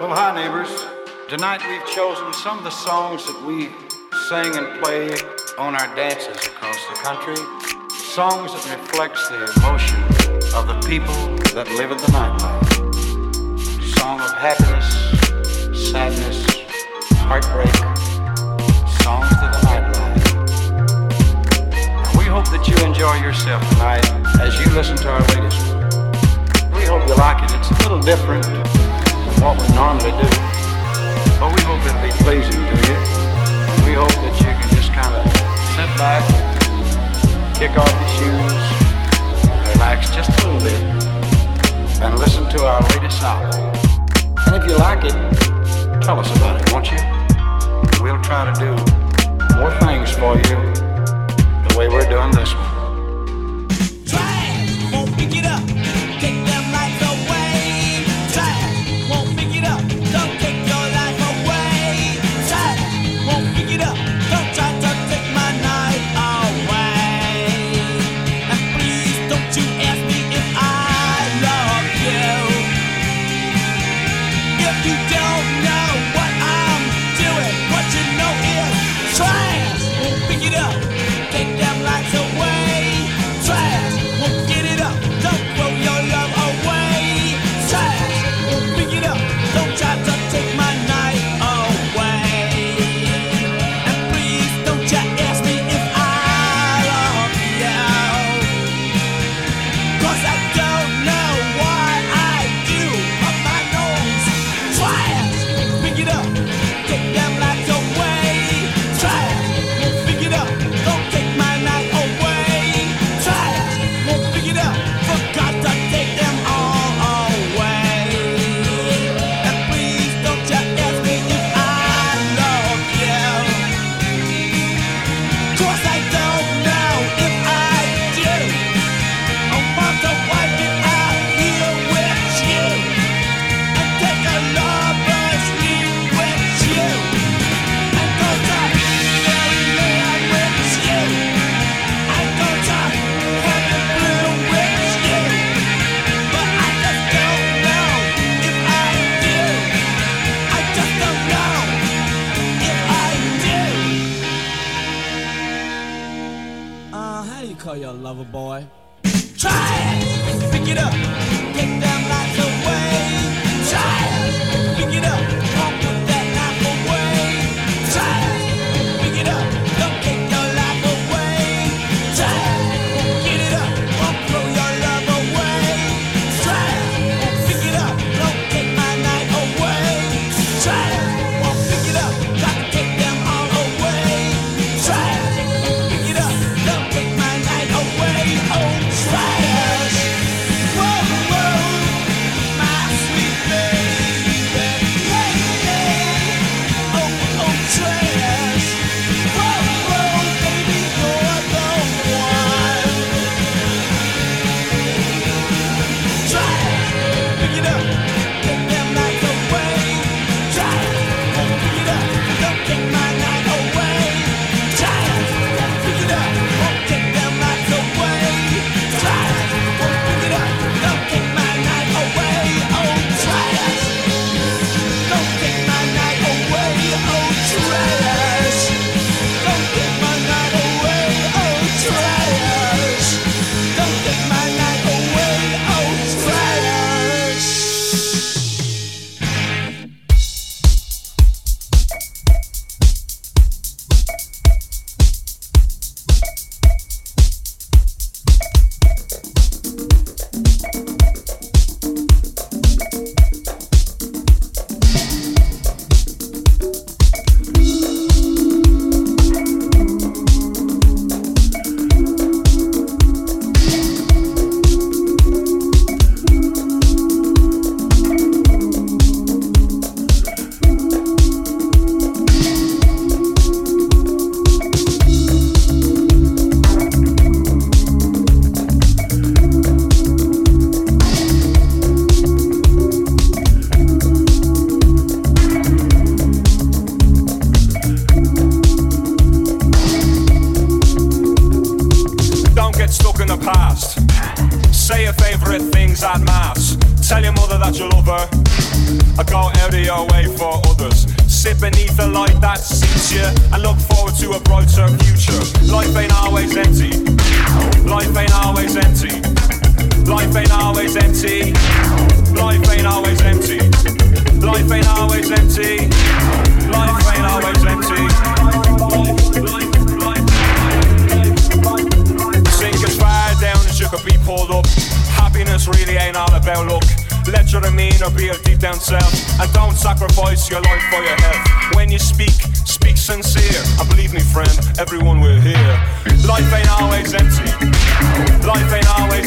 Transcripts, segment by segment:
Well, hi, neighbors. Tonight we've chosen some of the songs that we sing and play on our dances across the country. Songs that reflect the emotion of the people that live in the nightlife. Song of happiness, sadness, heartbreak, songs of the nightlife. We hope that you enjoy yourself tonight as you listen to our latest. We hope you like it. It's a little different what we normally do. But we hope it'll be pleasing to you. We hope that you can just kind of sit back, kick off your shoes, relax just a little bit, and listen to our latest song. And if you like it, tell us about it, won't you? We'll try to do more things for you the way we're doing this one.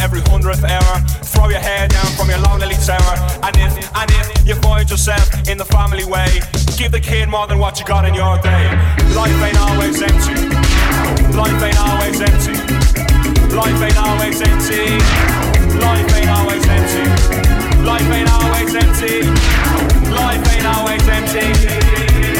every hundredth hour. Throw your hair down from your lonely tower. And if, and if you find yourself in the family way, give the kid more than what you got in your day. Life ain't always empty. Life ain't always empty. Life ain't always empty. Life ain't always empty. Life ain't always empty. Life ain't always empty.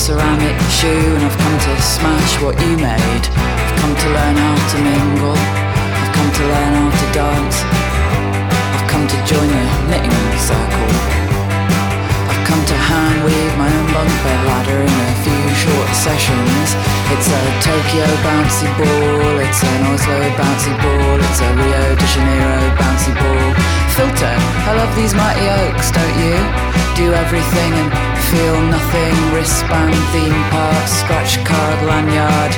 ceramic shoe and I've come to smash what you made. I've come to learn how to mingle. I've come to learn how to dance. I've come to join the knitting circle weave my own bunk bed ladder in a few short sessions. It's a Tokyo bouncy ball, it's an Oslo bouncy ball, it's a Rio de Janeiro bouncy ball. Filter, I love these mighty oaks, don't you? Do everything and feel nothing, wristband, theme park, scratch card, lanyard.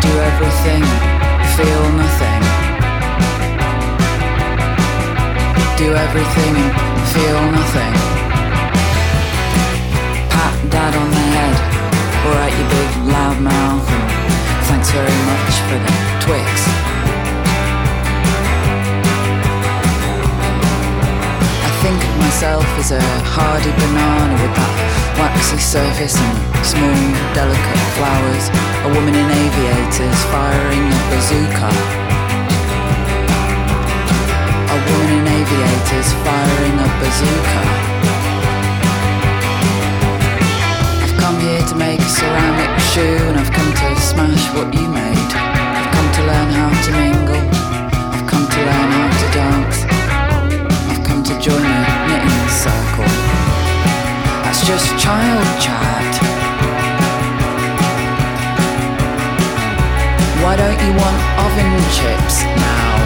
Do everything, feel nothing. Do everything and feel nothing dad on the head. Alright, you big loudmouth. Thanks very much for the Twix. I think of myself as a hardy banana with that waxy surface and small, delicate flowers. A woman in aviators firing a bazooka. A woman in aviators firing a bazooka. To make a ceramic shoe and I've come to smash what you made. I've come to learn how to mingle. I've come to learn how to dance. I've come to join a knitting circle. That's just child chat. Why don't you want oven chips now?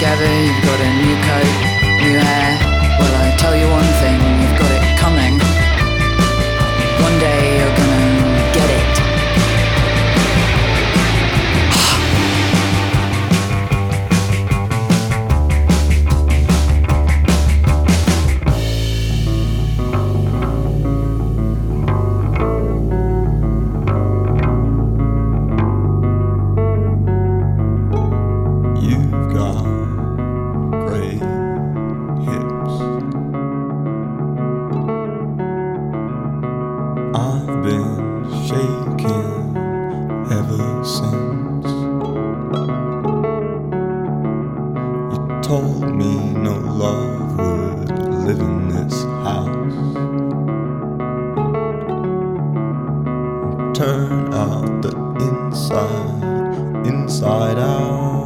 Together, you've got a new coat, new hair. Well, I tell you one thing, I've been shaking ever since. You told me no love would live in this house. Turn out the inside, inside out.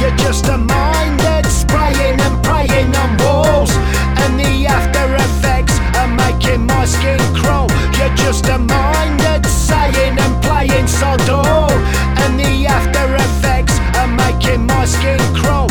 You're just a mind that's spraying and praying on walls, and the after effects are making my skin crawl. You're just a mind that's saying and playing so dull, and the after effects are making my skin crawl.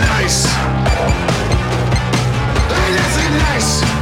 nice. Ain't nothing nice.